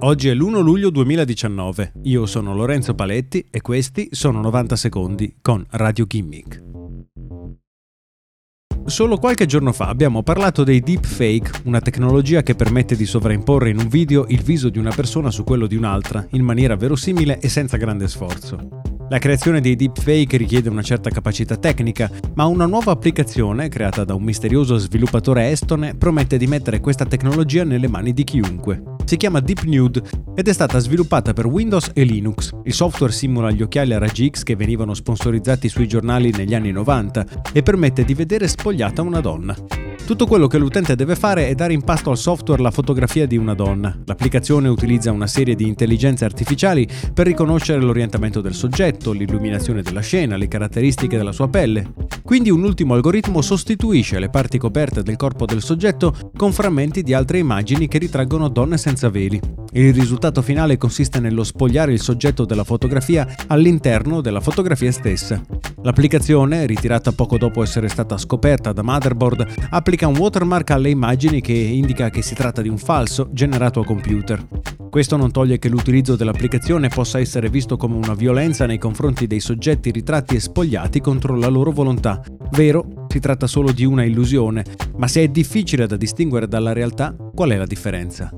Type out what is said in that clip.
Oggi è l'1 luglio 2019, io sono Lorenzo Paletti e questi sono 90 secondi con Radio Gimmick. Solo qualche giorno fa abbiamo parlato dei deepfake, una tecnologia che permette di sovraimporre in un video il viso di una persona su quello di un'altra, in maniera verosimile e senza grande sforzo. La creazione dei deepfake richiede una certa capacità tecnica, ma una nuova applicazione, creata da un misterioso sviluppatore estone, promette di mettere questa tecnologia nelle mani di chiunque. Si chiama Deep Nude ed è stata sviluppata per Windows e Linux. Il software simula gli occhiali a raggi X che venivano sponsorizzati sui giornali negli anni 90 e permette di vedere spogliata una donna. Tutto quello che l'utente deve fare è dare in pasto al software la fotografia di una donna. L'applicazione utilizza una serie di intelligenze artificiali per riconoscere l'orientamento del soggetto, l'illuminazione della scena, le caratteristiche della sua pelle. Quindi un ultimo algoritmo sostituisce le parti coperte del corpo del soggetto con frammenti di altre immagini che ritraggono donne senza veli. Il risultato finale consiste nello spogliare il soggetto della fotografia all'interno della fotografia stessa. L'applicazione, ritirata poco dopo essere stata scoperta da Motherboard, applica un watermark alle immagini che indica che si tratta di un falso generato a computer. Questo non toglie che l'utilizzo dell'applicazione possa essere visto come una violenza nei confronti dei soggetti ritratti e spogliati contro la loro volontà. Vero, si tratta solo di una illusione, ma se è difficile da distinguere dalla realtà, qual è la differenza?